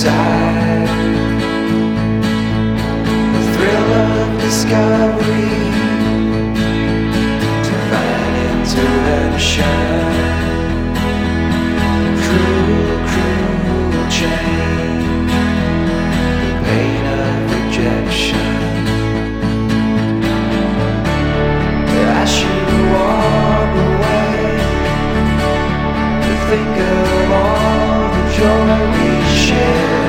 The thrill of discovery to find intuition. Cruel, cruel change. The pain of rejection. I should walk away to think of all the joy share.